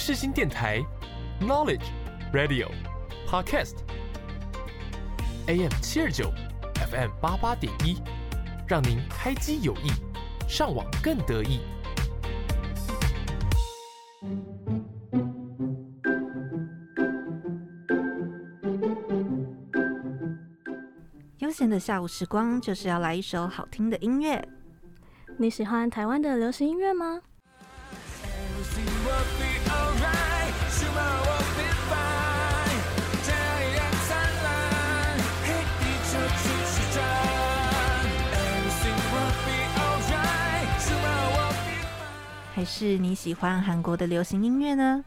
世新电台，Knowledge Radio Podcast AM 七二九 FM 八八点一，让您开机有益，上网更得意。悠闲的下午时光，就是要来一首好听的音乐。你喜欢台湾的流行音乐吗？还是你喜欢韩国的流行音乐呢？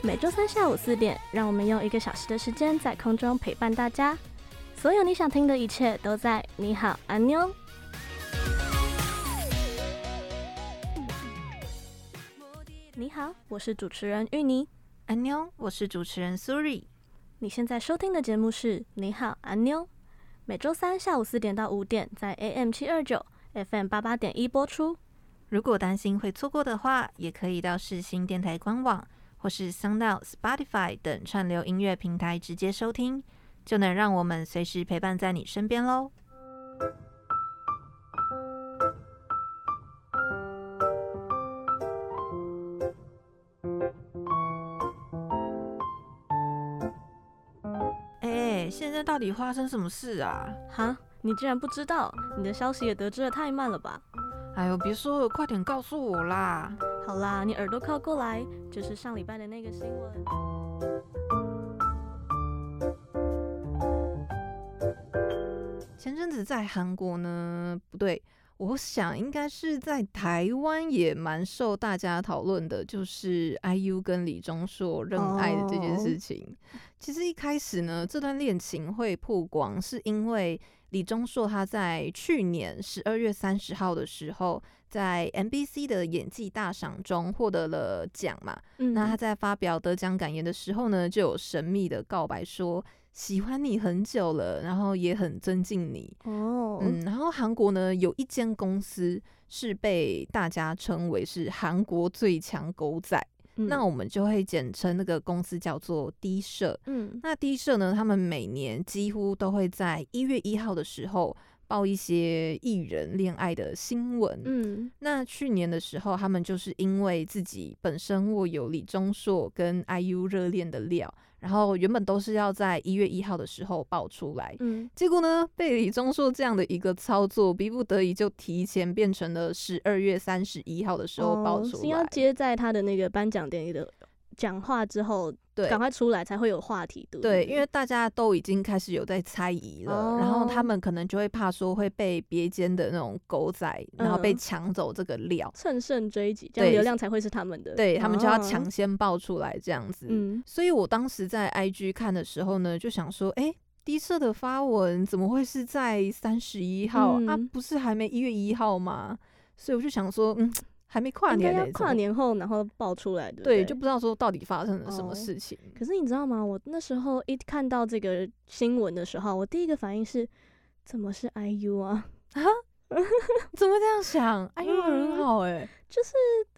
每周三下午四点，让我们用一个小时的时间在空中陪伴大家。所有你想听的一切都在《你好，安妞》。你好，我是主持人芋泥。安妞，我是主持人苏瑞。你现在收听的节目是《你好，安妞》，每周三下午四点到五点在 AM 七二九 FM 八八点一播出。如果担心会错过的话，也可以到世新电台官网。或是 SoundOut、Spotify 等串流音乐平台直接收听，就能让我们随时陪伴在你身边喽。现在到底发生什么事啊？哈，你竟然不知道？你的消息也得知的太慢了吧？哎呦，别说了，快点告诉我啦！好啦，你耳朵靠过来，就是上礼拜的那个新闻。前阵子在韩国呢，不对，我想应该是在台湾也蛮受大家讨论的，就是 IU 跟李钟硕认爱的这件事情。Oh. 其实一开始呢，这段恋情会曝光，是因为。李钟硕他在去年十二月三十号的时候，在 MBC 的演技大赏中获得了奖嘛。嗯。那他在发表得奖感言的时候呢，就有神秘的告白说喜欢你很久了，然后也很尊敬你。哦。嗯，然后韩国呢有一间公司是被大家称为是韩国最强狗仔。嗯、那我们就会简称那个公司叫做低社。嗯，那低社呢，他们每年几乎都会在一月一号的时候报一些艺人恋爱的新闻。嗯，那去年的时候，他们就是因为自己本身握有李钟硕跟 IU 热恋的料。然后原本都是要在一月一号的时候爆出来，嗯，结果呢，被李钟硕这样的一个操作，逼不得已就提前变成了十二月三十一号的时候爆出来，哦、是要接在他的那个颁奖典礼的讲话之后。对，赶快出来才会有话题，对，对，因为大家都已经开始有在猜疑了，哦，然后他们可能就会怕说会被别间的那种狗仔，然后被抢走这个料，嗯，乘胜追击，这样流量才会是他们的，对，他们就要抢先爆出来这样子。嗯，所以我当时在 IG 看的时候呢，就想说，哎，欸，D 社的发文怎么会是在三十一号，嗯，啊？不是还没一月一号吗？所以我就想说，嗯。还没跨年呢，跨年后然后爆出来的，对，就不知道说到底发生了什么事情。哦。可是你知道吗？我那时候一看到这个新闻的时候，我第一个反应是，怎么是 IU 啊？啊？怎么这样想？IU 很好哎，欸，就是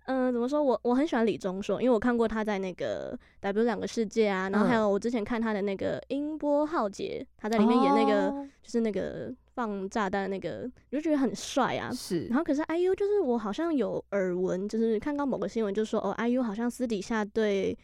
嗯，呃，怎么说？我我很喜欢李钟硕，因为我看过他在那个 W 两个世界啊，然后还有我之前看他的那个音波浩劫，他在里面演那个，哦，就是那个。放炸弹那个，你就觉得很帅啊。是，然后可是 IU 就是我好像有耳闻，就是看到某个新闻，就说哦，IU 好像私底下对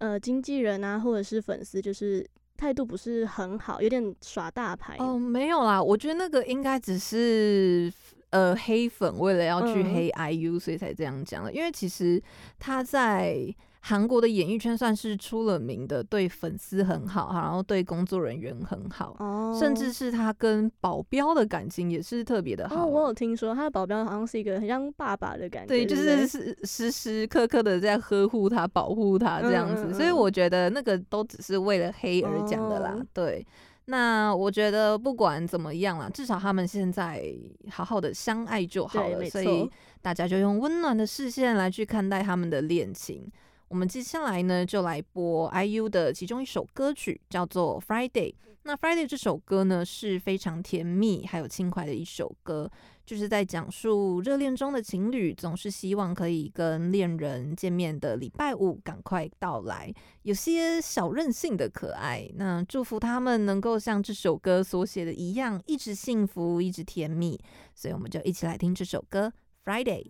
呃经纪人啊或者是粉丝，就是态度不是很好，有点耍大牌。哦，没有啦，我觉得那个应该只是呃黑粉为了要去黑 IU，嗯，所以才这样讲的。因为其实他在。韩国的演艺圈算是出了名的，对粉丝很好，然后对工作人员很好，哦、甚至是他跟保镖的感情也是特别的好。哦，我有听说他的保镖好像是一个很像爸爸的感觉，对，就是时时时刻刻的在呵护他、保护他这样子，嗯嗯嗯。所以我觉得那个都只是为了黑而讲的啦。哦、对，那我觉得不管怎么样啦，至少他们现在好好的相爱就好了。所以大家就用温暖的视线来去看待他们的恋情。我们接下来呢，就来播 IU 的其中一首歌曲，叫做《Friday》。那《Friday》这首歌呢，是非常甜蜜还有轻快的一首歌，就是在讲述热恋中的情侣总是希望可以跟恋人见面的礼拜五赶快到来，有些小任性的可爱。那祝福他们能够像这首歌所写的一样，一直幸福，一直甜蜜。所以我们就一起来听这首歌《Friday》。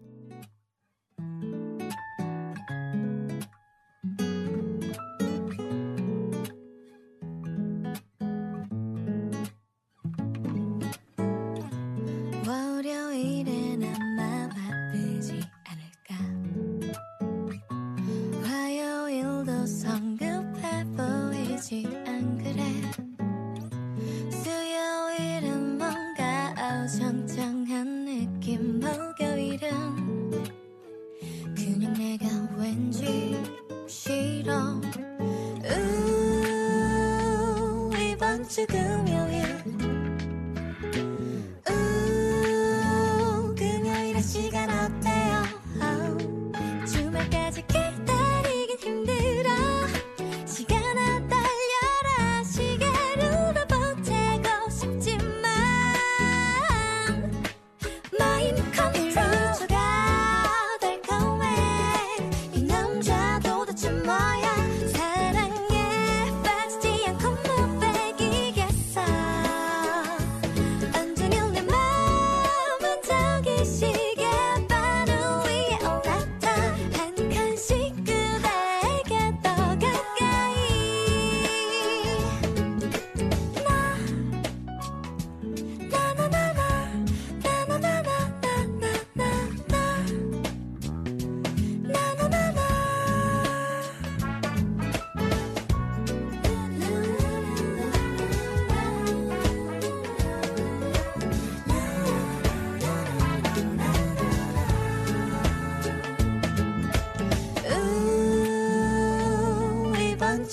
down.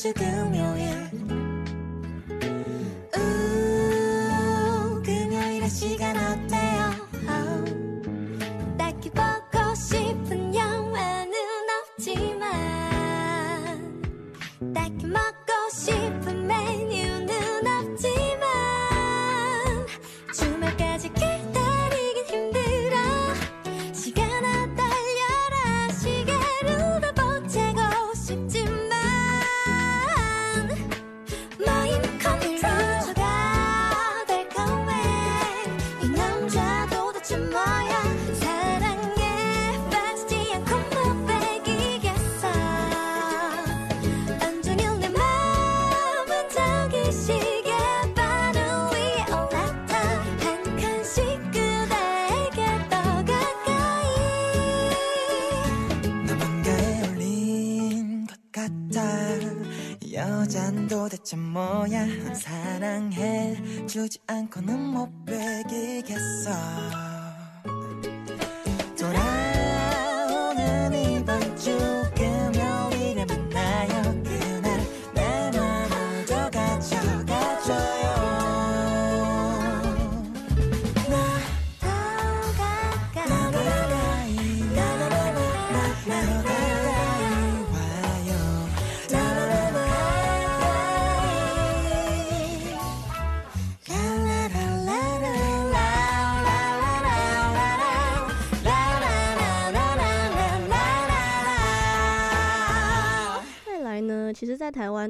금요일까지 금요일 우 시간 어때요? 어, 딱히 보고 싶은 영화는 없지만 딱히 먹고 싶은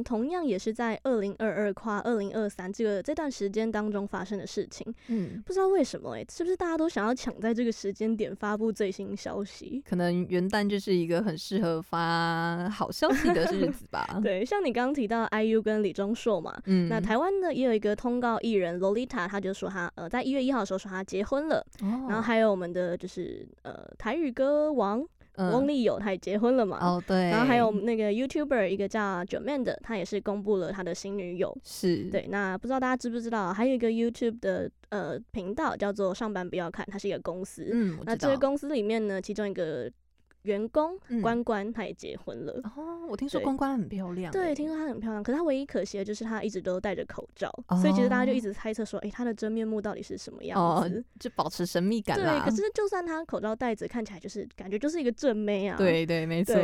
湾同样也是在二零二二跨二零二三这个这段时间当中发生的事情。嗯，不知道为什么哎、欸，是不是大家都想要抢在这个时间点发布最新消息？可能元旦就是一个很适合发好消息的日子吧。对，像你刚刚提到 IU 跟李钟硕嘛，嗯，那台湾呢也有一个通告艺人 Lolita，他就说他呃在一月一号的时候说他结婚了。哦，然后还有我们的就是呃台语歌王。翁立友他也结婚了嘛？哦，对。然后还有那个 YouTuber 一个叫 Joeman 的，他也是公布了他的新女友。是。对，那不知道大家知不知道，还有一个 YouTube 的呃频道叫做“上班不要看”，它是一个公司。嗯，我知道。那这个公司里面呢，其中一个员工嗯关关她也结婚了。哦，我听说关关很漂亮欸，对，听说她很漂亮，可是她唯一可惜的就是她一直都戴着口罩，哦所以其实大家就一直猜测说，诶、她的真面目到底是什么样子？哦，就保持神秘感对，可是就算她口罩戴着，看起来就是感觉就是一个正妹啊。对对，没错。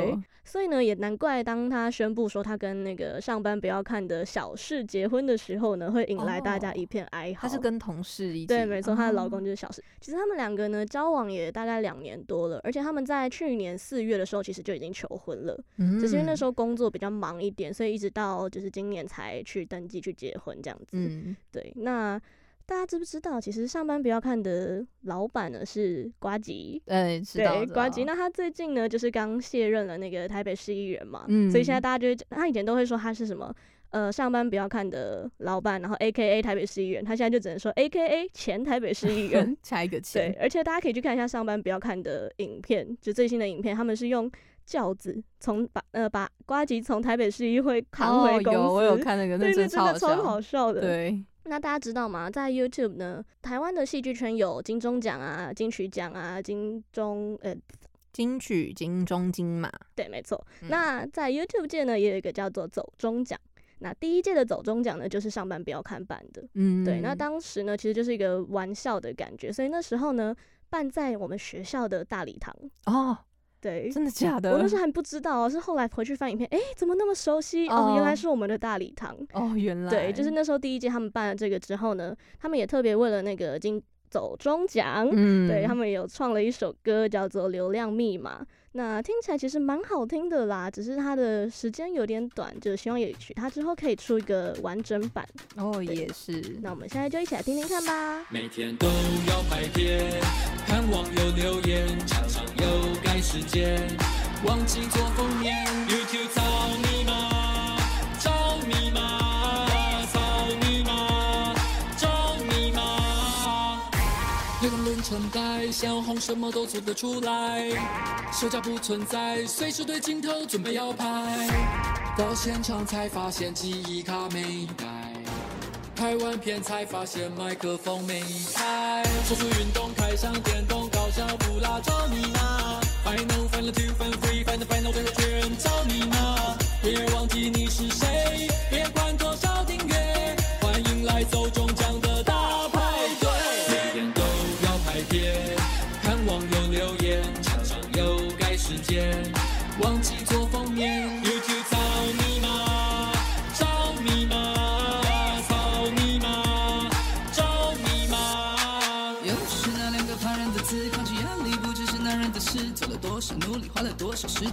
所以呢，也难怪当她宣布说她跟那个上班不要看的小事结婚的时候呢，会引来大家一片哀嚎。她是跟同事一起，对，没错，她的老公哦就是小事。其实他们两个呢，交往也大概两年多了，而且他们在去年四月的时候，其实就已经求婚了。嗯只是因为那时候工作比较忙一点，所以一直到就是今年才去登记去结婚这样子。嗯，对，那大家知不知道，其实上班不要看的老板呢是瓜吉。哎，知道对，瓜吉。那他最近呢，就是刚卸任了那个台北市议员嘛，嗯所以现在大家就会他以前都会说他是什么呃上班不要看的老板，然后 A K A 台北市议员，他现在就只能说 A K A 前台北市议员。差一个对，，而且大家可以去看一下上班不要看的影片，就最新的影片，他们是用轿子从把呃把瓜吉从台北市议会扛回公司，哦有我有看那个，那对对，真的超好笑的。，对，那大家知道吗？在 YouTube 呢，台湾的戏剧圈有金钟奖啊、金曲奖啊、金钟呃，金曲、金钟、金马，对，没错。嗯那在 YouTube 界呢，也有一个叫做走钟奖。那第一届的走中奖呢，就是上班不要看办的。嗯，对，那当时呢，其实就是一个玩笑的感觉，所以那时候呢，办在我们学校的大礼堂。哦，对，真的假的？我那时候还不知道啊，是后来回去翻影片，哎、怎么那么熟悉？哦，哦原来是我们的大礼堂。哦，原来对，就是那时候第一届他们办了这个之后呢，他们也特别为了那个金走中奖，嗯，对他们有创了一首歌叫做《流量密码》，那听起来其实蛮好听的啦，只是它的时间有点短，就希望也许他之后可以出一个完整版。哦，也是，那我们现在就一起来听听看吧。每天都要拍片，看网友留言，常常又改时间，忘记做封面。成袋，想要红什么都做得出来，手脚不存在，随时对镜头准备要拍，到现场才发现记忆卡没带。拍完片才发现麦克风没开，手术运动开上电动高效不拉找你妈，Final Final Two Final Three Final Final 最后确认找你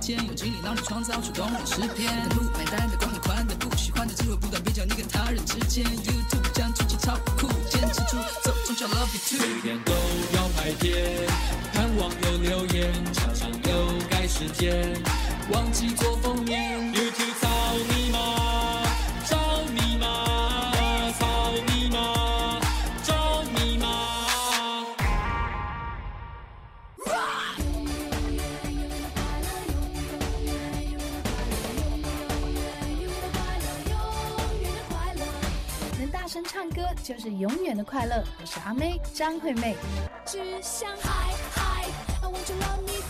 间，用尽力让你创造出动人诗篇。的路买单的光很宽的，不喜欢的只会不断比较你跟他人之间。YouTube 将剧情超酷，坚持住走从小 Love you too。每天都要拍片，看网友留言，常常又改时间，歌就是永远的快乐。我是阿妹张惠妹。只想嗨嗨，I want to love me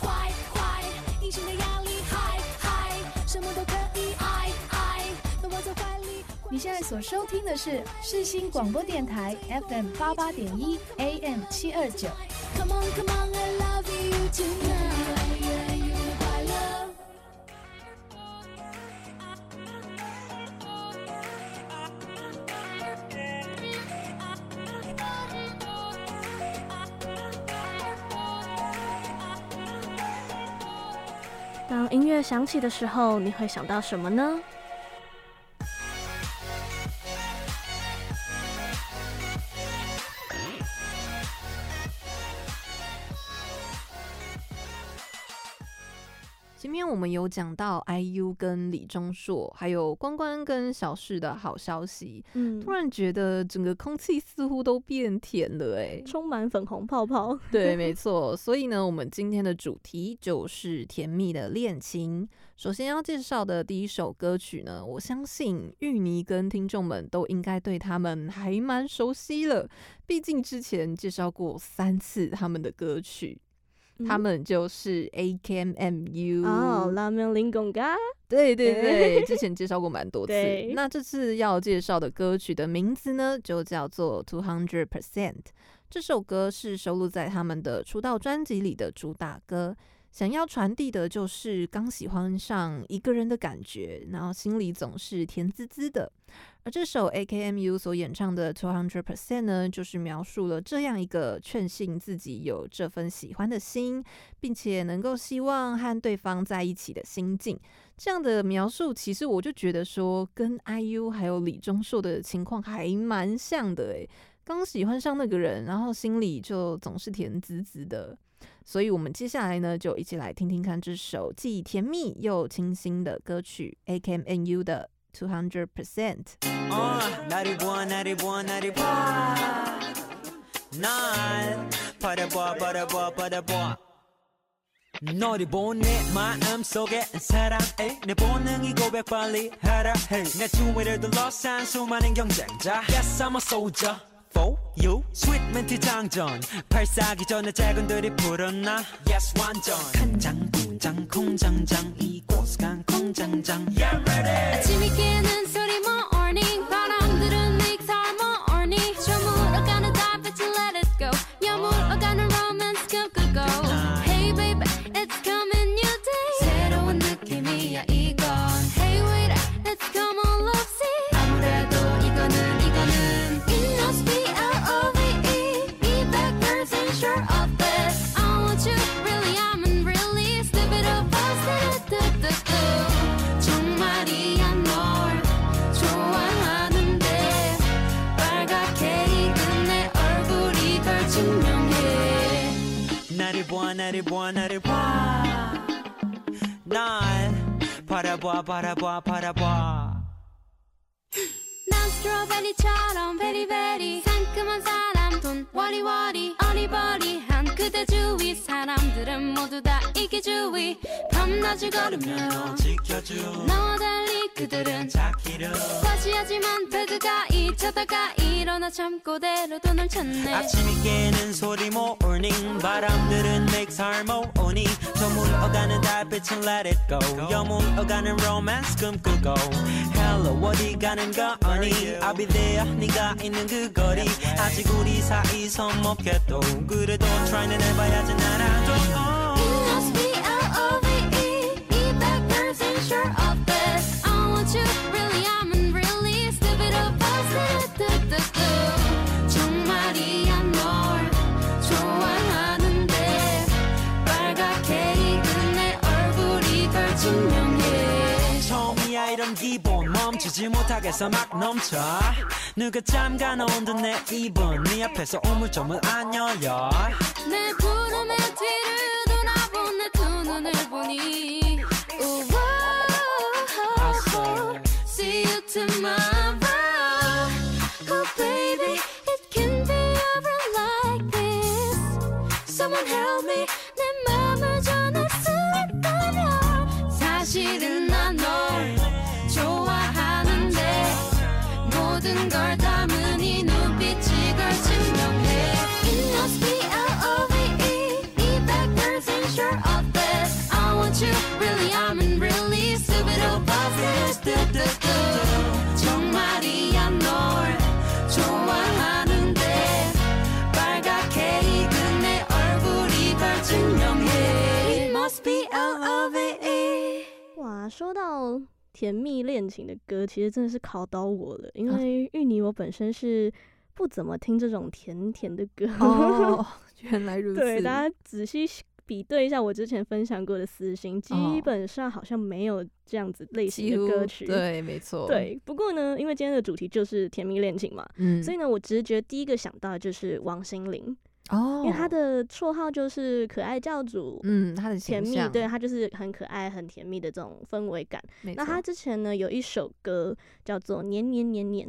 的压力嗨嗨，什么都可以爱爱，都握在怀里。你现在所收听的是世新广播电台 FM 八八点一 AM 七二九。Come on come on I love you tonight，响起的时候，你会想到什么呢？们有讲到 IU 跟李钟硕，还有关关跟小世的好消息，嗯突然觉得整个空气似乎都变甜了哎、充满粉红泡泡。对，没 错。所以呢，我们今天的主题就是甜蜜的恋情。首先要介绍的第一首歌曲呢，我相信芋泥跟听众们都应该对他们还蛮熟悉了，毕竟之前介绍过三次他们的歌曲。他们就是 AKMU 哦，拉面林贡嘎，对对对，之前介绍过蛮多次。那这次要介绍的歌曲的名字呢，就叫做 Two Hundred Percent。这首歌是收录在他们的出道专辑里的主打歌。想要传递的就是刚喜欢上一个人的感觉，然后心里总是甜滋滋的。而这首 AKMU 所演唱的 Two Hundred Percent 呢，就是描述了这样一个劝信自己有这份喜欢的心，并且能够希望和对方在一起的心境。这样的描述，其实我就觉得说，跟 IU 还有李钟硕的情况还蛮像的诶，刚喜欢上那个人，然后心里就总是甜滋滋的。所以，我们接下来呢，就一起来听听看这首既甜蜜又清新的歌曲，AKMU 的 Two Hundred Percent。For you. Sweet 멘트 장전 발사기 전에 재근들이 불었나? Yes 완전 간장 공장 공장장. 이곳 간 공장장. Yeah ready 아침이 깨는 소 나를 봐 나를 봐 나를 봐날 바라봐 바라봐 바라봐 난 스트로베리처럼 베리베리 상큼한 사람 돈 워리워리 어리버리한 그대 주위 사람들은 모두 다 이기주의 밤낮을 걸으며 너 지켜줘 너와 달리 그들은 자기를 과시하지만 배드가 잊혀다가 일어나 잠꼬대로 돈을 찾네. 아침이 깨는 소리 morning 바람들은 make harmony. 저물어가는 달빛은 let it go. 여물어가는 romance 꿈꾸고 hello 어디 가는 거니? I'll be there 네가 있는 그 거리. 아직 우리 사이 서먹해도. 그래도 try는 해봐야지 나라도 멈추지 못하겠어 막 넘쳐. 누가 잠가 놓은 듯 내 입은 네 앞에서 우물점은 안 열려. 내 구름의 뒤를 돌아본 내 두 눈을 보니 Oh 널 좋아하는데 모든 걸 담은 哇，说到甜蜜恋情的歌，其实真的是考倒我了，因为芋泥我本身是不怎么听这种甜甜的歌。哦，原来如此。对，大家仔细比对一下我之前分享过的私心，基本上好像没有这样子类型的歌曲。对，没错。对，不过呢，因为今天的主题就是甜蜜恋情嘛，嗯，所以呢，我直觉第一个想到的就是王心凌。哦，因为他的绰号就是可爱教主，嗯，他的甜蜜，对，他就是很可爱、很甜蜜的这种氛围感。那他之前呢有一首歌叫做《年年年年》，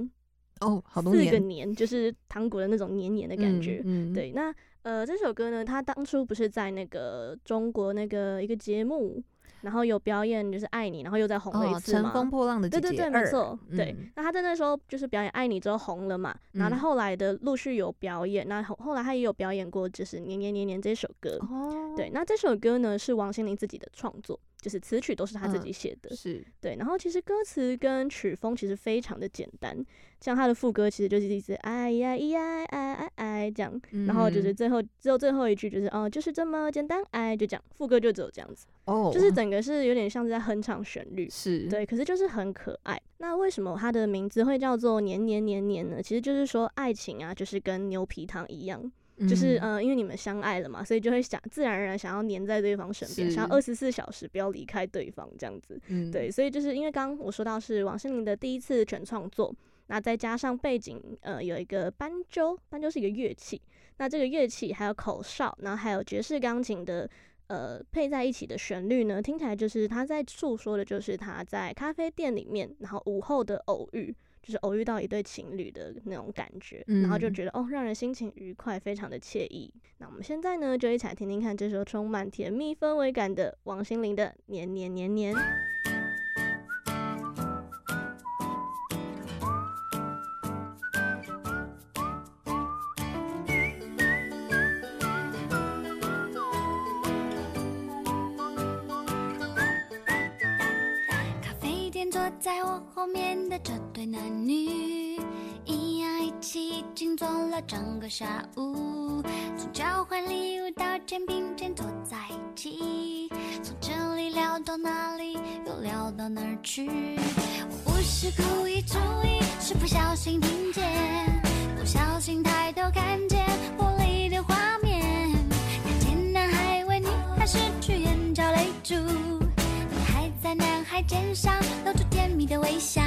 哦，好多年，四个年就是糖果的那种黏黏的感觉。嗯，嗯对。那呃，这首歌呢，他当初不是在那个中国那个一个节目。然后有表演就是爱你，然后又再红了一次嘛。乘风破浪的姐姐对对对，没错。对，嗯、那他在那时候就是表演爱你之后红了嘛，然后他后来的陆续有表演，那后后来他也有表演过就是年年年年这首歌。哦，对，那这首歌呢是王心凌自己的创作。就是词曲都是他自己写的，嗯、是对。然后其实歌词跟曲风其实非常的简单，像他的副歌其实就是一直哎呀咿呀哎哎哎这样，嗯、然后就是最后只有最后一句就是哦就是这么简单哎就这样，副歌就只有这样子哦，就是整个是有点像是在哼唱旋律，是对，可是就是很可爱。那为什么他的名字会叫做年年年年呢？其实就是说爱情啊，就是跟牛皮糖一样。就是嗯、呃，因为你们相爱了嘛，所以就会想自然而然想要黏在对方身边，想要二十四小时不要离开对方这样子。嗯，对，所以就是因为刚刚我说到是王心凌的第一次全创作，那再加上背景呃有一个斑鸠，斑鸠是一个乐器，那这个乐器还有口哨，然后还有爵士钢琴的呃配在一起的旋律呢，听起来就是他在诉说的就是他在咖啡店里面，然后午后的偶遇。就是偶遇到一对情侣的那种感觉，嗯、然后就觉得哦，让人心情愉快，非常的惬意。那我们现在呢，就一起来听听看这首充满甜蜜氛围感的王心凌的《年年年年》。在我后面的这对男女，一样一起静坐了整个下午，从交换礼物到肩并肩坐在一起，从这里聊到那里，又聊到哪儿去？我不是故意注意，是不小心听见，不小心抬头看见在肩上露出甜蜜的微笑。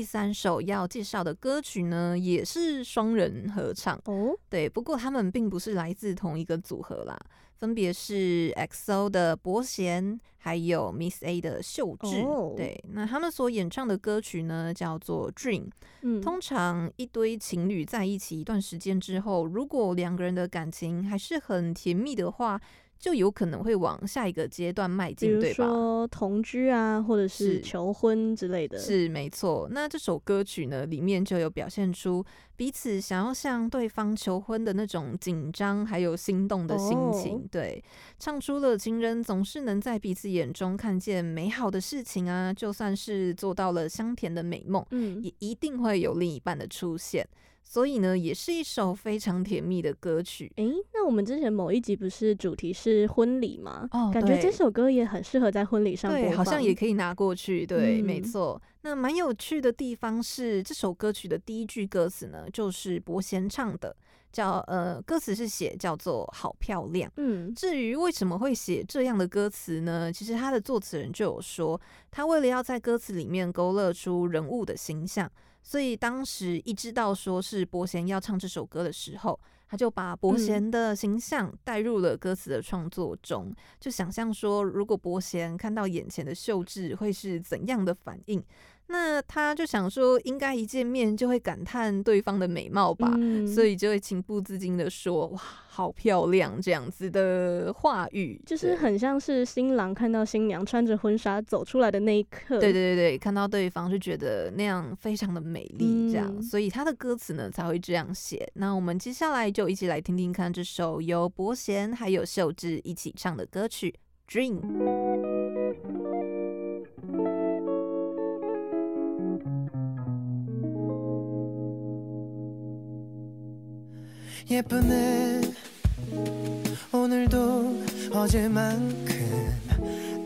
第三首要介绍的歌曲呢，也是双人合唱哦。对，不过他们并不是来自同一个组合啦，分别是 XO 的伯贤，还有 Miss A 的秀智。哦、对，那他们所演唱的歌曲呢，叫做 Dream。嗯，通常一堆情侣在一起一段时间之后，如果两个人的感情还是很甜蜜的话，就有可能会往下一个阶段迈进，对吧？说同居啊，或者是是求婚之类的。是没错。那这首歌曲呢，里面就有表现出彼此想要向对方求婚的那种紧张还有心动的心情。哦对，唱出了情人总是能在彼此眼中看见美好的事情啊，就算是做到了香甜的美梦，嗯，也一定会有另一半的出现。所以呢，也是一首非常甜蜜的歌曲。诶，那我们之前某一集不是主题是婚礼吗？哦感觉这首歌也很适合在婚礼上播对，放。好像也可以拿过去。对，嗯没错。那蛮有趣的地方是，这首歌曲的第一句歌词呢，就是伯贤唱的，叫呃，歌词是写叫做“好漂亮”。嗯，至于为什么会写这样的歌词呢？其实他的作词人就有说，他为了要在歌词里面勾勒出人物的形象，所以当时一知道说是伯贤要唱这首歌的时候，他就把伯贤的形象带入了歌词的创作中，就想象说，如果伯贤看到眼前的秀智会是怎样的反应。那他就想说，应该一见面就会感叹对方的美貌吧，嗯所以就会情不自禁的说：“哇，好漂亮！”这样子的话语，就是很像是新郎看到新娘穿着婚纱走出来的那一刻。对对对对，看到对方就觉得那样非常的美丽，这样，嗯所以他的歌词呢才会这样写。那我们接下来就一起来听听看这首由伯贤还有秀智一起唱的歌曲《Dream》。 예쁘네. 오늘도 어제만큼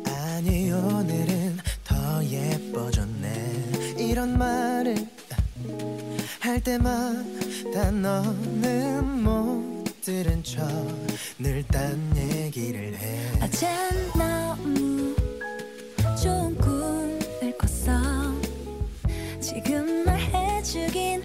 아니 오늘은 더 예뻐졌네. 이런 말을 할 때마다 너는 못 들은 척 늘 딴 얘기를 해. 어젠 너무 좋은 꿈을 꿨어. 지금 말해주긴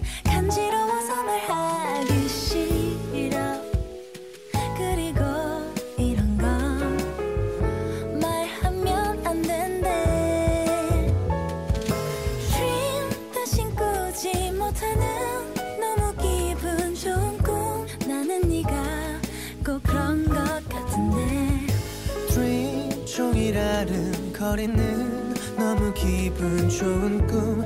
거리는 너무 기분 좋은 꿈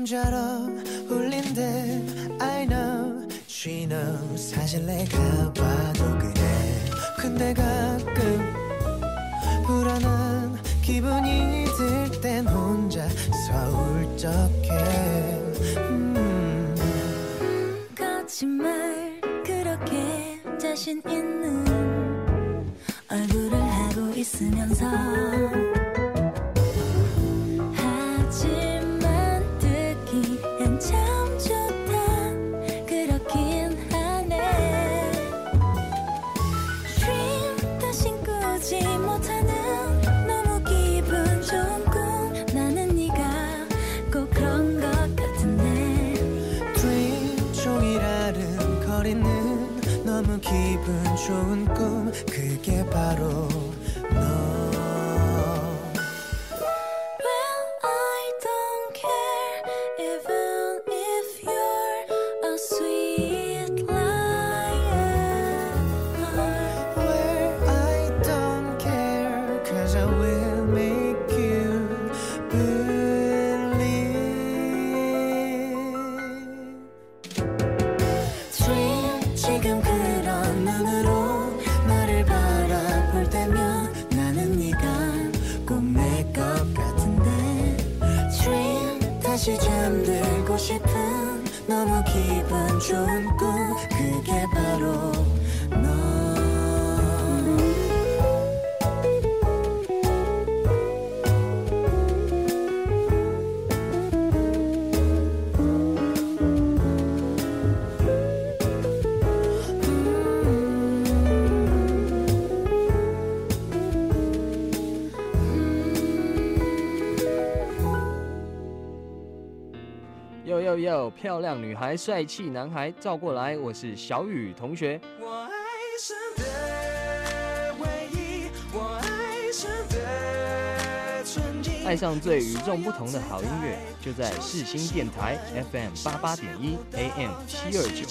남자로 울린대 I know she knows. 사실 내가 봐도 그래. 근데 가끔 불안한 기분이 들 땐 혼자 서 울적해. 음. 거짓말 그렇게 자신 있는 얼굴을 하고 있으면서 呦呦，漂亮女孩，帅气男孩，照过来，我是小雨同学。我爱上的唯一，我爱上的纯净，爱上最与众不同的好音乐，就在四星电台 FM 八八点一 AM 七二九。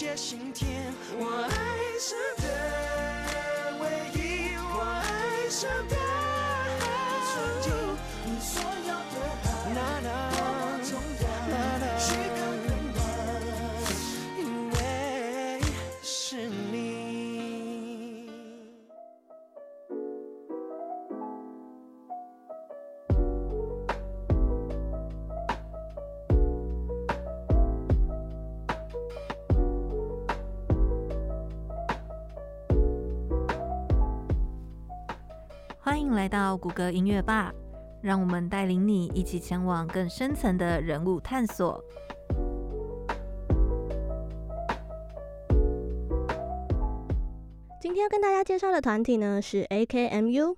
来到谷歌音乐吧，让我们带领你一起前往更深层的人物探索。今天要跟大家介绍的团体呢是 AKMU，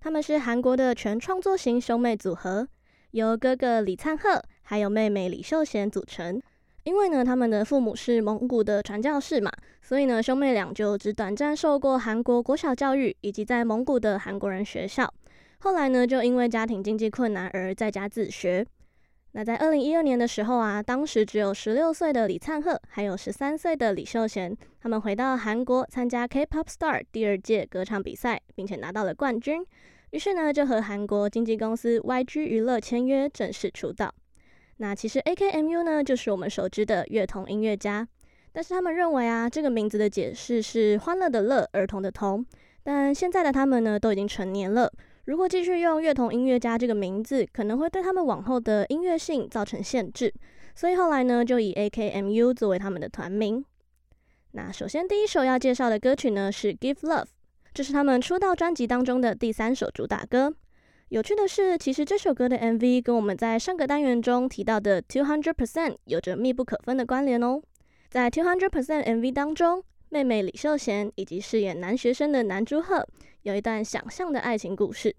他们是韩国的全创作型兄妹组合，由哥哥李灿赫还有妹妹李秀贤组成。因为呢，他们的父母是蒙古的传教士嘛，所以呢，兄妹俩就只短暂受过韩国国小教育，以及在蒙古的韩国人学校。后来呢，就因为家庭经济困难而在家自学。那在二零一二年的时候啊，当时只有十六岁的李灿赫，还有十三岁的李秀贤，他们回到韩国参加 K-pop Star 第二届歌唱比赛，并且拿到了冠军。于是呢，就和韩国经纪公司 YG 娱乐签约，正式出道。那其实 AKMU 呢，就是我们熟知的乐童音乐家，但是他们认为啊，这个名字的解释是欢乐的乐，儿童的童。但现在的他们呢，都已经成年了，如果继续用乐童音乐家这个名字，可能会对他们往后的音乐性造成限制，所以后来呢，就以 AKMU 作为他们的团名。那首先第一首要介绍的歌曲呢，是 Give Love，这是他们出道专辑当中的第三首主打歌。有趣的是，其实这首歌的 MV 跟我们在上个单元中提到的 Two Hundred Percent 有着密不可分的关联哦。在 Two Hundred Percent MV 当中，妹妹李秀贤以及饰演男学生的南柱赫有一段想象的爱情故事。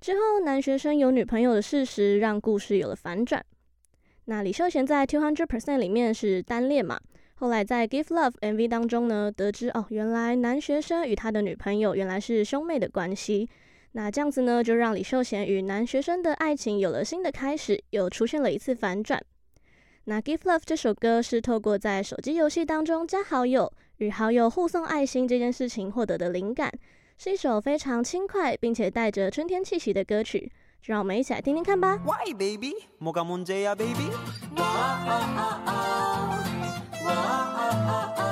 之后，男学生有女朋友的事实让故事有了反转。那李秀贤在 Two Hundred Percent 里面是单恋嘛？后来在 Give Love MV 当中呢，得知哦，原来男学生与他的女朋友原来是兄妹的关系。那这样子呢，就让李秀贤与男学生的爱情有了新的开始，又出现了一次反转。那《Give Love》这首歌是透过在手机游戏当中加好友，与好友互送爱心这件事情获得的灵感，是一首非常轻快并且带着春天气息的歌曲。就让我们一起来听听看吧。Why baby？莫 baby？哇哦哦，哇哦哦哦。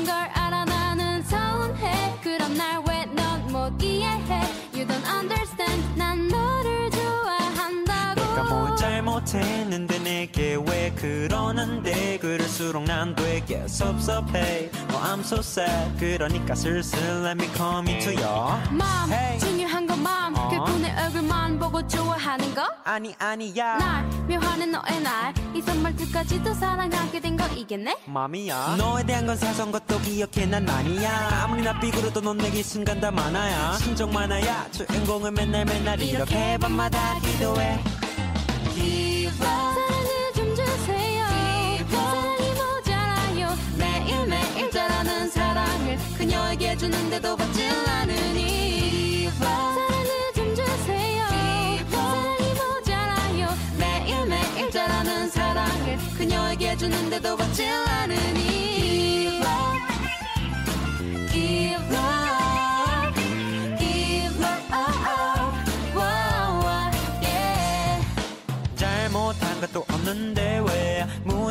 하는 걸 알아 나는 서운해. 그럼 날 왜 넌 못 이해해? You don't understand. 난 너를 좋아한다고. 내가 뭘 잘못했는데 내게 왜 그러는데 그럴수록 난 되게 섭섭해. Oh I'm so sad. 그러니까 슬슬 let me come into your Mom Hey. 중요한 건 mom. 어? 그분의 얼굴만 보고 좋아하는 거? 아니 아니야. 날 묘하는 너의 날. 이 선물들까지도 사랑하게 된 거 이겠네? 맘이야. 너에 대한 건 사소한 것도 기억해. 난 아니야. 아무리 나 삐그러도 넌 내게 순간 다 많아야. 신정 많아야. 주인공을 맨날 맨날 이렇게 밤마다 기도해. 사 주는데도 받질 않으니 사랑을 좀 주세요. 사랑이 모자라요. 매일매일 자라는 사랑을 그녀에게 주는데도 받질 않으니 Give love Give love oh, oh. Wow, wow, yeah. 잘못한 것도 없는데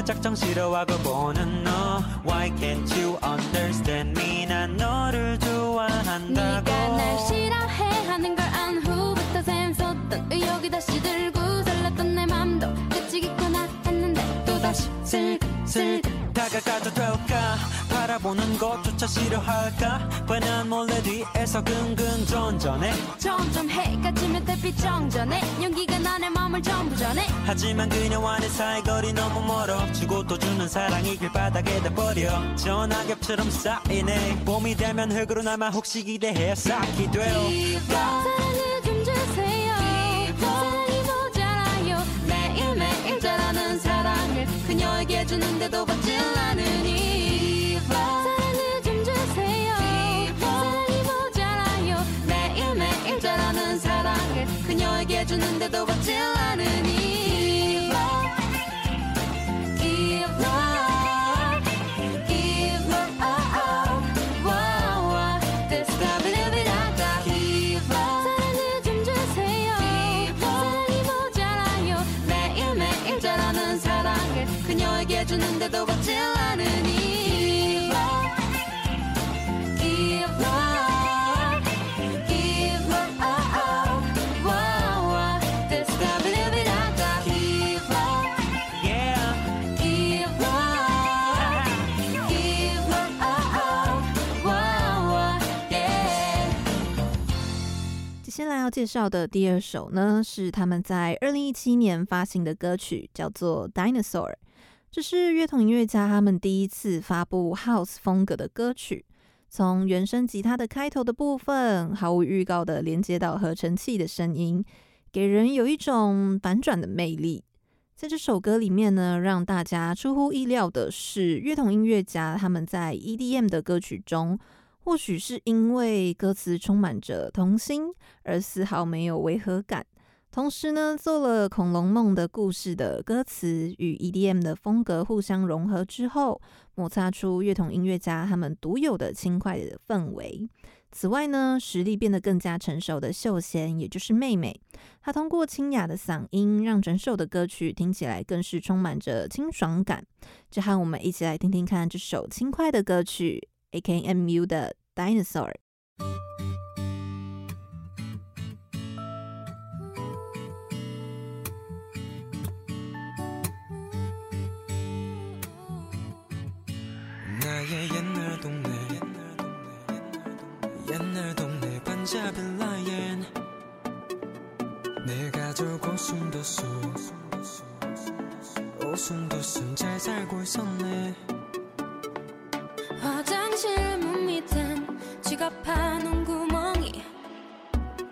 왜 무작정 싫어하고 보는 너. Why can't you understand me? 난 너를 좋아한다 네가 날고 싫어해 하는 걸 안 후부터 샘솟던 의욕이 다시 들고 설렜던 내 맘도 끝이겠구나 했는데 또다시 슬금 다가가도 될까 바라보는 것조차 싫어할까? 뻔한 몰래 뒤에서 끙끙 전전해. 점점 해가 지면 달빛 정전해. 용기가 나의 마음을 전부 전해. 하지만 그녀와의 사이 거리 너무 멀어. 주고 또 주는 사랑이 길바닥에 돼버려. 전화겹처럼 쌓이네. 봄이 되면 흙으로 남아 혹시 기대해 쌓기 돼요. 사랑을 좀 주세요. 사랑이 모자라요 매일매일 자라는 사랑을 그녀에게 주는데도 받질 with over till I knew. 要介绍的第二首呢，是他们在二零一七年发行的歌曲，叫做《Dinosaur》。这是乐童音乐家他们第一次发布 House 风格的歌曲，从原声吉他的开头的部分，毫无预告的连接到合成器的声音，给人有一种反转的魅力。在这首歌里面呢，让大家出乎意料的是，乐童音乐家他们在 EDM 的歌曲中，或许是因为歌词充满着童心，而丝毫没有违和感。同时呢，做了《恐龙梦》的故事的歌词与 EDM 的风格互相融合之后，摩擦出乐童音乐家他们独有的轻快的氛围。此外呢，实力变得更加成熟的秀贤，也就是妹妹，她通过清雅的嗓音，让整首的歌曲听起来更是充满着清爽感。就和我们一起来听听看这首轻快的歌曲，AKMU 的《Dinosaur》。 나의 옛날 동네 옛날 동네 반자빌라엔 내 가족 오순도순 오순도순 잘 살고 있었네 화장실 문 밑엔 지갑하는 구멍이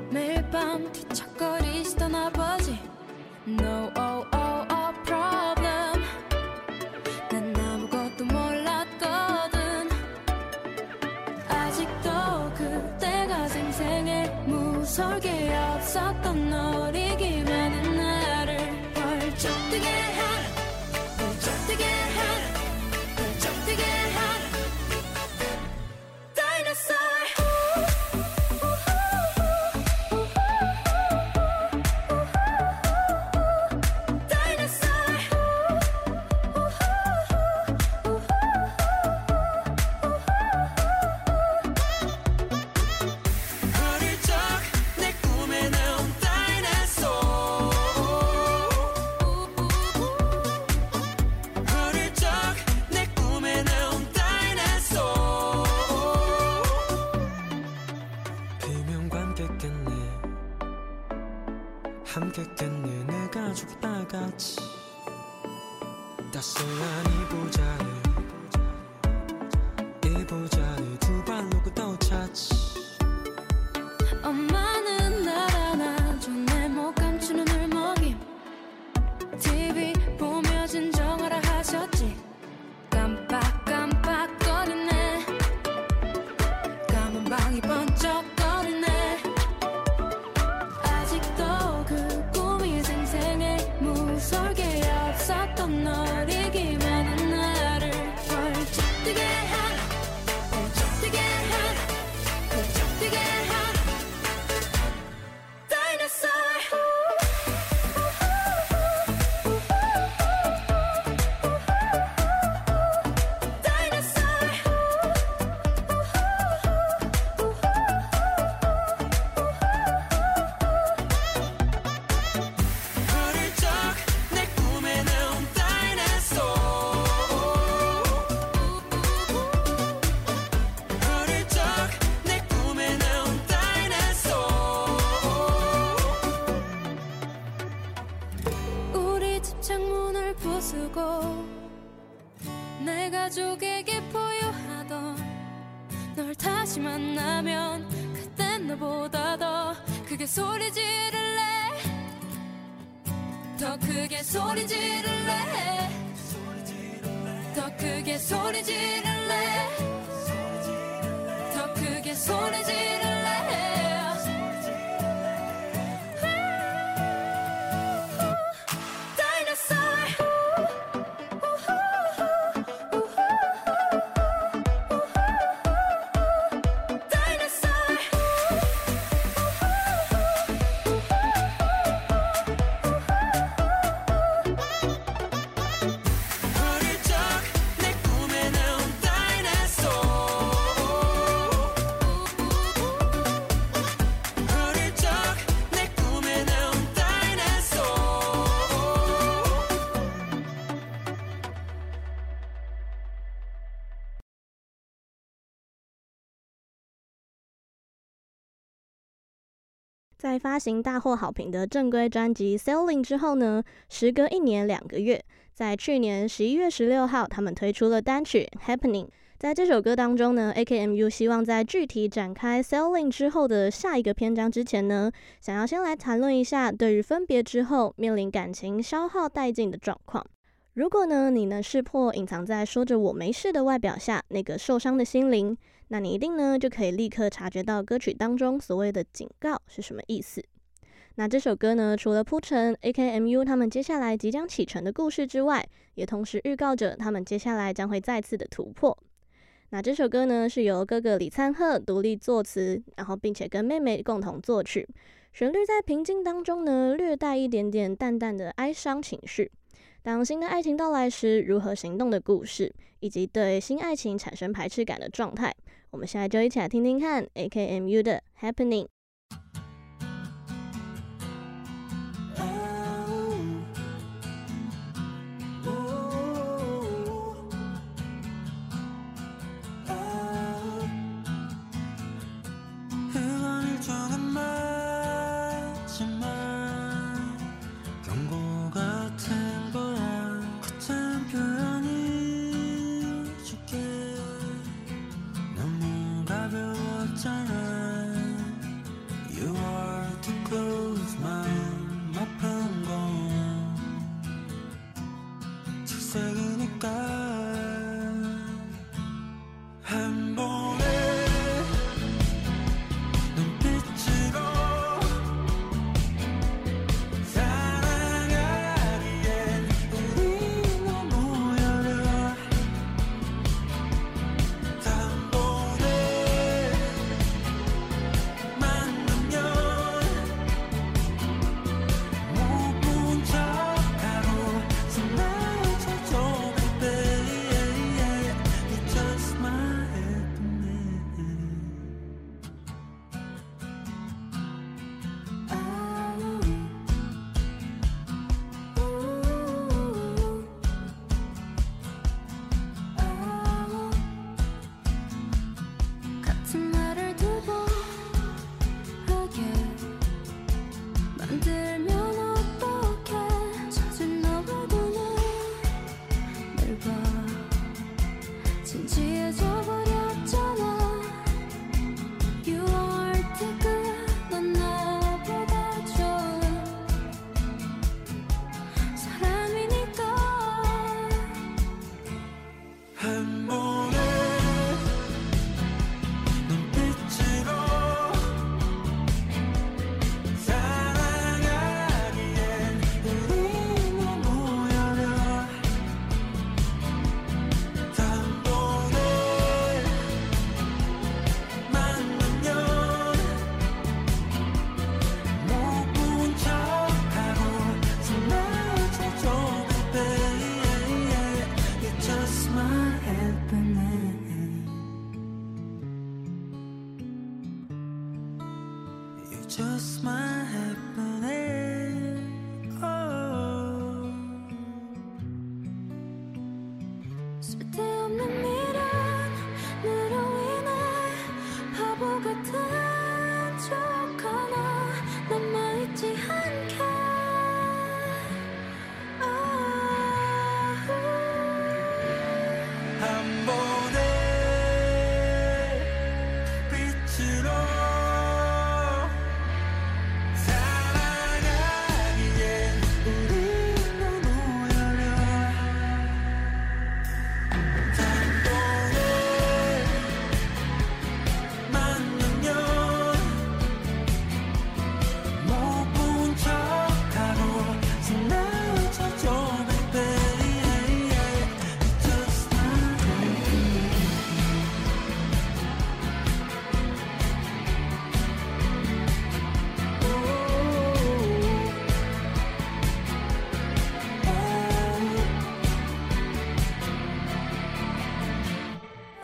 매일 밤 뒤척거리시던 아버지. No oh oh oh problem. 난 아무것도 몰랐거든. 아직도 그때가 생생해. 무설계 없었던 두고 내 가족에게 포효하던 널 다시 만나면 그땐 너보다 더 크게 소리 지를래? 더 크게 소리 지를래? 더 크게 소리 지를래? 더 크게 소리 지를래? 在发行大获好评的正规专辑《Sailing》之后呢，时隔一年两个月，在去年十一月十六号，他们推出了单曲《Happening》。在这首歌当中呢，AKMU 希望在具体展开《Sailing》之后的下一个篇章之前呢，想要先来谈论一下对于分别之后面临感情消耗殆尽的状况。如果呢，你能识破隐藏在说着我没事的外表下那个受伤的心灵，那你一定呢就可以立刻察觉到歌曲当中所谓的警告是什么意思。那这首歌呢，除了铺陈 AKMU 他们接下来即将启程的故事之外，也同时预告着他们接下来将会再次的突破。那这首歌呢，是由哥哥李灿赫独立作词，然后并且跟妹妹共同作曲，旋律在平静当中呢，略带一点点淡淡的哀伤情绪。当新的爱情到来时，如何行动的故事，以及对新爱情产生排斥感的状态，我们现在就一起来听听看 AKMU 的 Happening。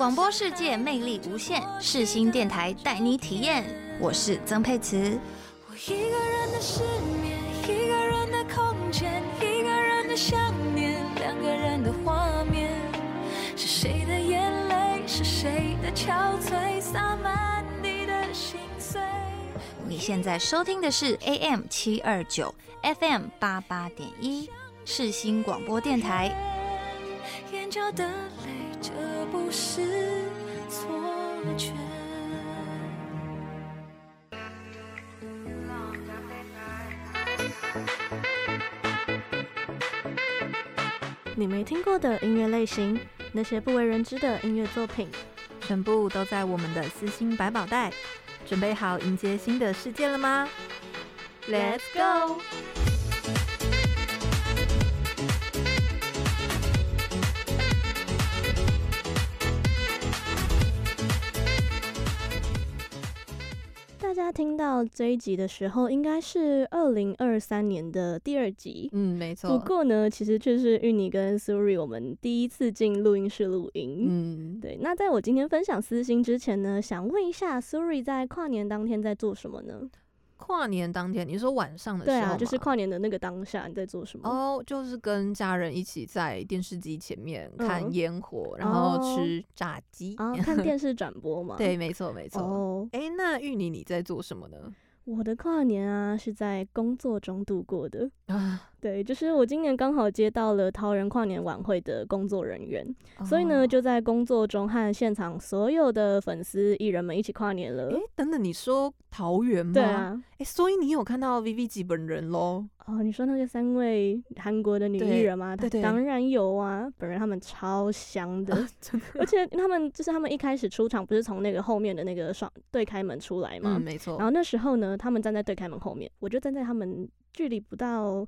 广播世界魅力无限，世新电台带你体验。我是曾沛慈。我一个人的失眠，一个人的空间，一个人的想念，两个人的画面。是谁的眼泪？是谁的憔悴？洒满你的心碎。你现在收听的是 AM 七二九 FM 八八点一世新广播电台。眼角的泪，这不是错觉。你没听过的音乐类型，那些不为人知的音乐作品，全部都在我们的私心百宝袋，准备好迎接新的世界了吗？Let's go！大家听到这一集的时候，应该是二零二三年的第二集。嗯，没错。不过呢，其实却是芋泥跟 Suri 我们第一次进录音室录音。嗯，对。那在我今天分享私心之前呢，想问一下 Suri 在跨年当天在做什么呢？跨年当天，你说晚上的时候？对啊，就是跨年的那个当下，你在做什么？哦，就是跟家人一起在电视机前面看烟火，嗯、然后吃炸鸡，看电视转播嘛。对，没错，没错。哦，哎，那芋泥你在做什么呢？我的跨年啊，是在工作中度过的啊。对，就是我今年刚好接到了桃园跨年晚会的工作人员，哦、所以呢，就在工作中和现场所有的粉丝艺人们一起跨年了。哎，等等，你说桃园吗？对啊。哎，所以你有看到 VV 几本人喽？哦，你说那个三位韩国的女艺人吗？对对，当然有啊，本人他们超香的，啊、真的。而且他们就是他们一开始出场不是从那个后面的那个双对开门出来吗？嗯，没错。然后那时候呢，他们站在对开门后面，我就站在他们距离不到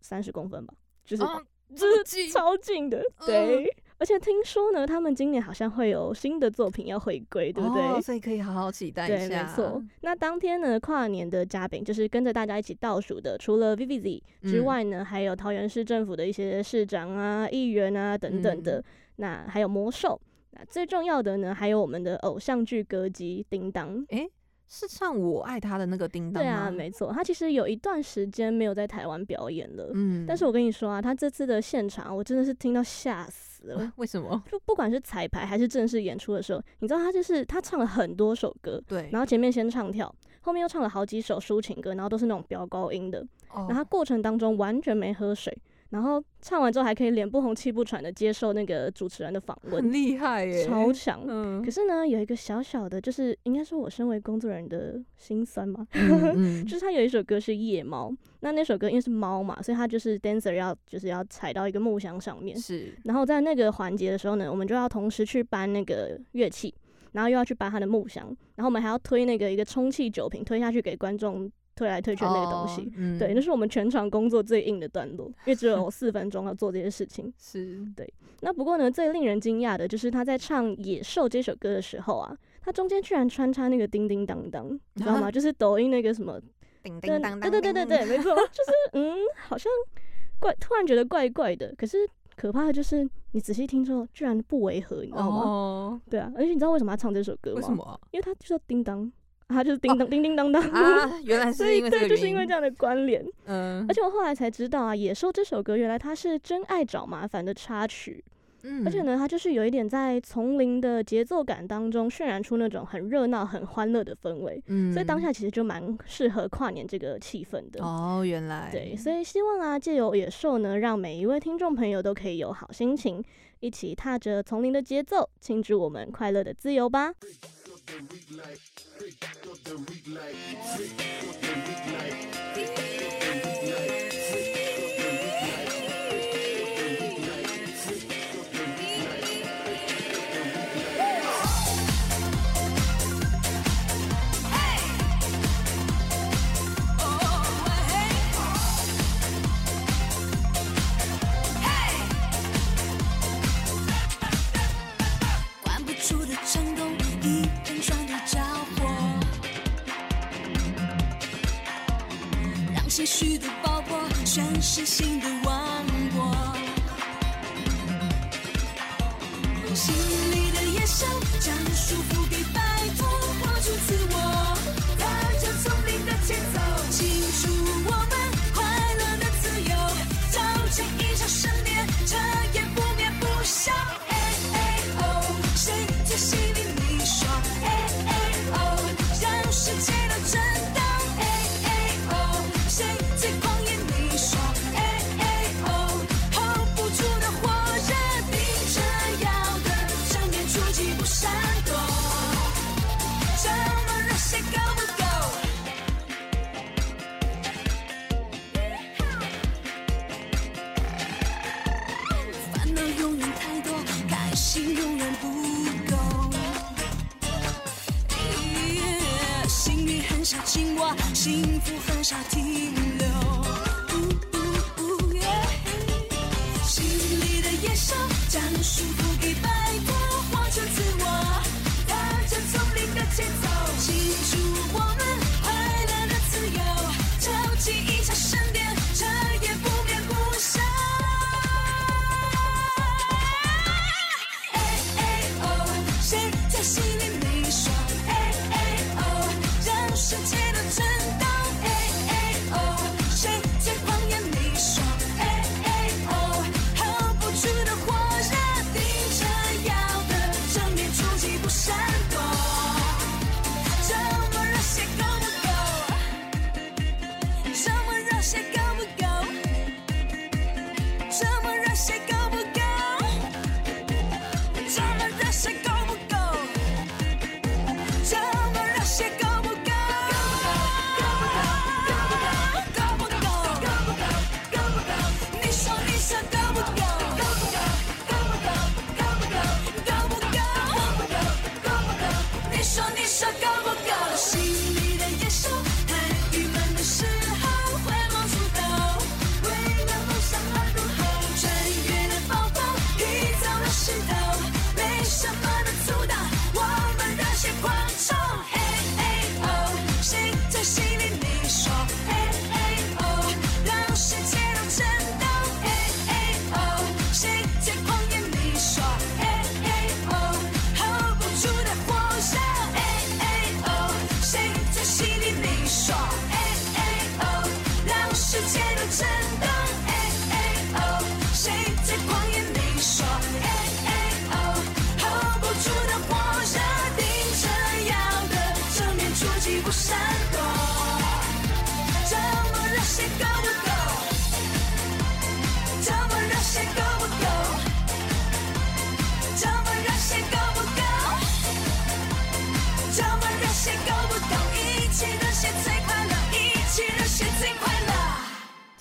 三十公分吧，就是、啊、就是超近的，嗯、对。而且听说呢，他们今年好像会有新的作品要回归，对不对？哦，所以可以好好期待一下。对，没错。那当天呢，跨年的嘉宾就是跟着大家一起倒数的，除了 VIVIZ 之外呢，嗯、还有桃园市政府的一些市长啊、议员啊等等的。嗯、那还有魔兽。那最重要的呢，还有我们的偶像剧歌姬叮当。欸是唱我爱他的那个叮当吗？对啊，没错，他其实有一段时间没有在台湾表演了。嗯，但是我跟你说啊，他这次的现场，我真的是听到吓死了。为什么？就不管是彩排还是正式演出的时候，你知道他就是他唱了很多首歌，对，然后前面先唱跳，后面又唱了好几首抒情歌，然后都是那种飙高音的，哦、然后他过程当中完全没喝水。然后唱完之后还可以脸不红气不喘的接受那个主持人的访问，很厉害耶，超强。嗯，可是呢，有一个小小的，就是应该说我身为工作人员的心酸嘛，嗯嗯、就是他有一首歌是夜猫，那那首歌因为是猫嘛，所以他就是 dancer 要就是要踩到一个木箱上面，是。然后在那个环节的时候呢，我们就要同时去搬那个乐器，然后又要去搬他的木箱，然后我们还要推那个一个充气酒瓶推下去给观众。推来推去的那个东西，哦嗯、对，那是我们全场工作最硬的段落，因为只有 四分钟要做这些事情。是对。那不过呢，最令人惊讶的就是他在唱《野兽》这首歌的时候啊，他中间居然穿插那个叮叮当当，你知道吗？啊、就是抖音那个什么叮叮当当，对对对对对，没错，就是嗯，好像怪，突然觉得怪怪的。可是可怕的就是你仔细听之后，居然不违和，你知道吗？哦，对啊，而且你知道为什么他唱这首歌吗？为什么？因为他就叫叮当。他就是叮当、哦、叮叮当当啊！原来 是因为这个对，就是因为这样的关联。嗯，而且我后来才知道啊，《野兽》这首歌原来它是《真爱找麻烦》的插曲。嗯，而且呢，它就是有一点在丛林的节奏感当中渲染出那种很热闹、很欢乐的氛围。嗯，所以当下其实就蛮适合跨年这个气氛的。哦，原来对，所以希望啊，借由《野兽》呢，让每一位听众朋友都可以有好心情，一起踏着丛林的节奏，庆祝我们快乐的自由吧。the weak life. The weak like, Pick the weak like. 些许的爆破全是新的王国。心里的野兽将束缚给摆脱，活出自我，踏着丛林的节奏，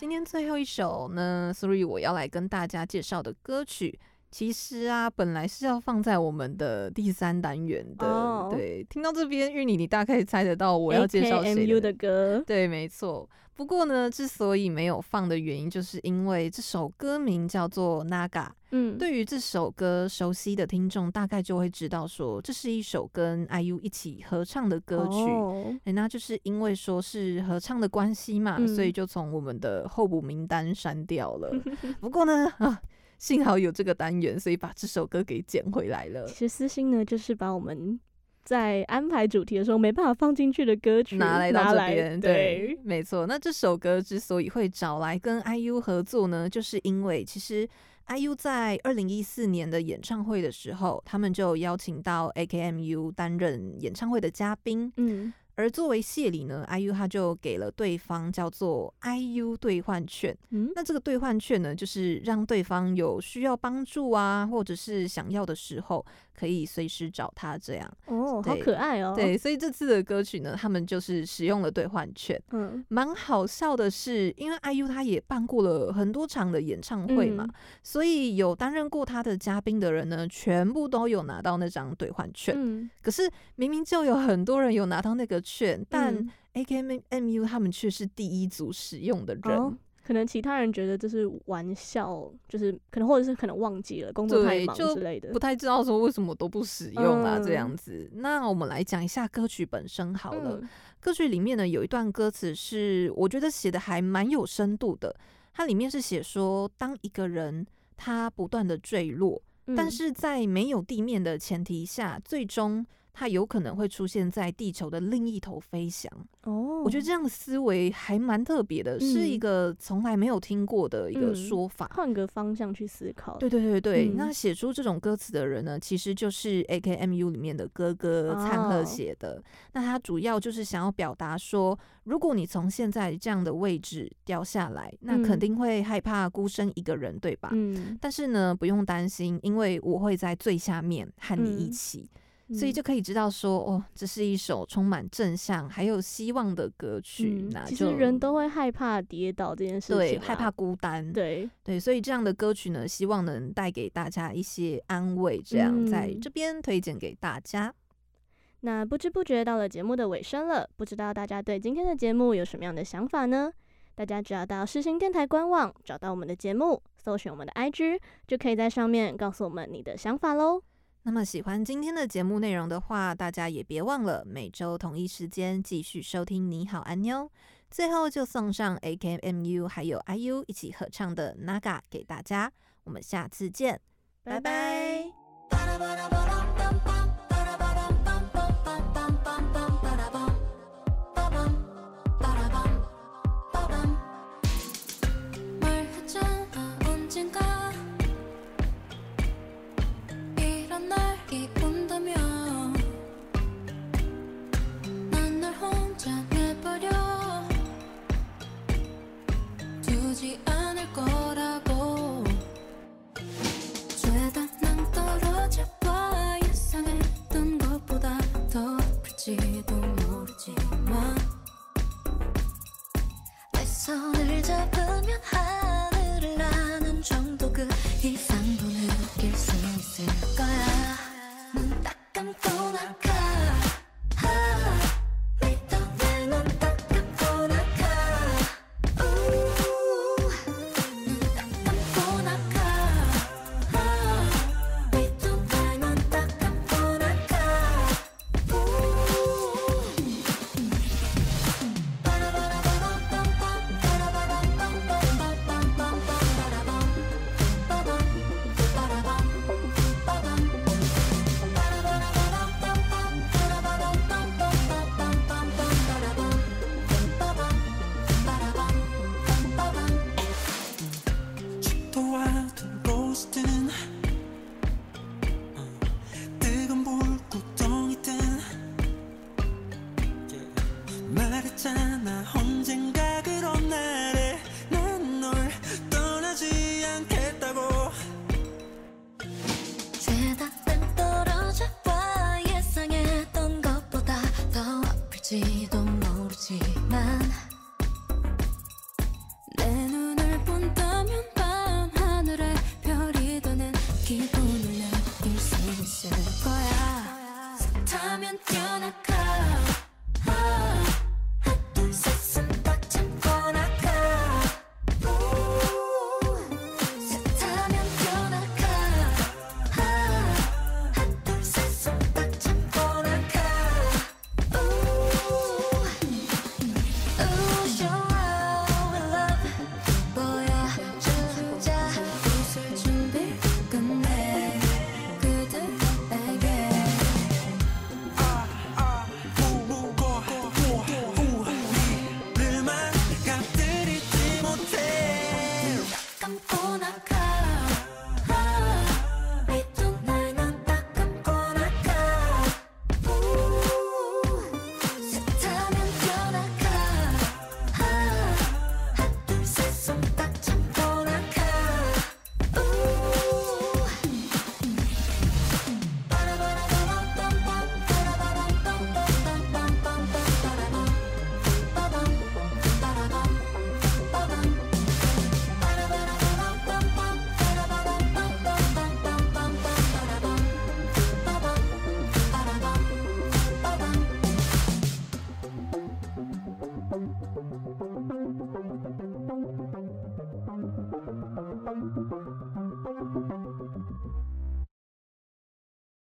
今天最后一首呢，Three 我要来跟大家介绍的歌曲，其实啊，本来是要放在我们的第三单元的。哦对，听到这边，玉妮，你大概猜得到我要介绍谁 AKMU 的歌。对，没错。不过呢，之所以没有放的原因，就是因为这首歌名叫做《Naga》。嗯，对于这首歌熟悉的听众，大概就会知道说，这是一首跟 IU 一起合唱的歌曲。哦欸、那就是因为说是合唱的关系嘛，嗯所以就从我们的候补名单删掉了。不过呢，啊，幸好有这个单元，所以把这首歌给捡回来了。其实私心呢，就是把我们在安排主题的时候没办法放进去的歌曲拿来到这来边，对，没错。那这首歌之所以会找来跟 IU 合作呢，就是因为其实 IU 在二零一四年的演唱会的时候，他们就邀请到 AKMU 担任演唱会的嘉宾，嗯。而作为谢礼呢，IU 他就给了对方叫做 IU 兑换券。嗯，那这个兑换券呢，就是让对方有需要帮助啊，或者是想要的时候，可以随时找他这样。哦，哦，好可爱哦。对，所以这次的歌曲呢，他们就是使用了兑换券。嗯，蛮好笑的是，因为 IU 他也办过了很多场的演唱会嘛，嗯所以有担任过他的嘉宾的人呢，全部都有拿到那张兑换券。嗯，可是明明就有很多人有拿到那个券，但嗯 AKMU 他们却是第一组使用的人。哦可能其他人觉得这是玩笑，就是可能或者是可能忘记了工作太，忙就之类的不，太知道说为什么都不使用啊，嗯这样子。那我们来讲一下歌曲本身好了。嗯歌曲里面呢有一段歌词是我觉得写的还蛮有深度的，它里面是写说，当一个人他不断的坠落，嗯但是在没有地面的前提下，最终他有可能会出现在地球的另一头飞翔。哦，我觉得这样的思维还蛮特别的，是一个从来没有听过的一个说法。换个方向去思考。对对对对，嗯那写出这种歌词的人呢，其实就是 AKMU 里面的哥哥哦灿赫写的。那他主要就是想要表达说，如果你从现在这样的位置掉下来，那肯定会害怕孤身一个人，对吧？嗯，但是呢，不用担心，因为我会在最下面和你一起。嗯所以就可以知道说，哦，这是一首充满正向还有希望的歌曲。嗯那就其实人都会害怕跌倒这件事情啊，对害怕孤单，对对，所以这样的歌曲呢，希望能带给大家一些安慰。这样嗯在这边推荐给大家。那不知不觉到了节目的尾声了，不知道大家对今天的节目有什么样的想法呢？大家只要到世新电台官网找到我们的节目，搜寻我们的 IG，就可以在上面告诉我们你的想法喽。那么喜欢今天的节目内容的话，大家也别忘了每周同一时间继续收听《你好，安妞》。最后就送上 AKMU 还有 IU 一起合唱的《Naga》给大家。我们下次见，拜拜。 될지도 모르지만 내 손을 잡으면